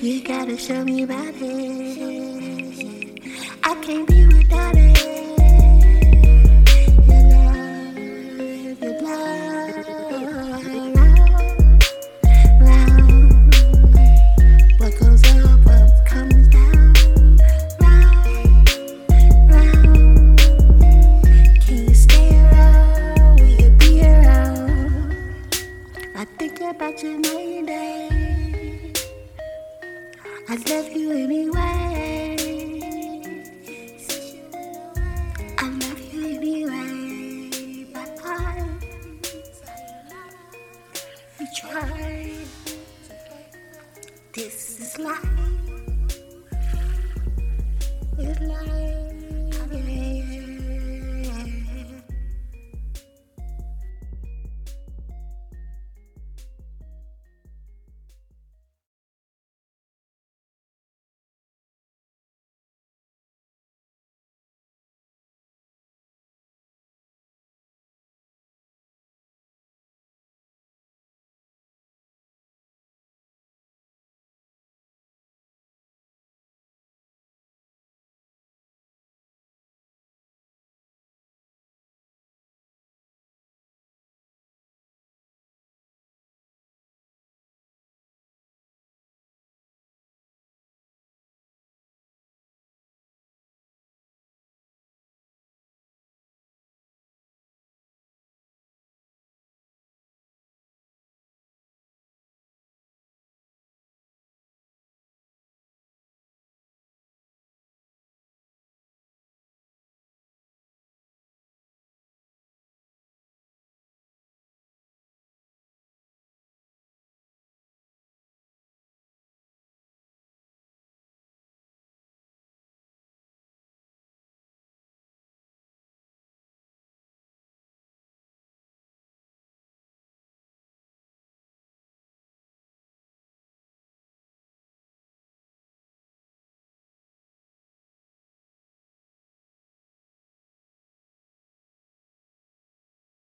You gotta show me about it. I can't be without it. Round, round. What goes up, comes down, round, round. Can you stay around? Will you be around? I think about you. I love you anyway. I love you anyway. We try. This is life. It's life.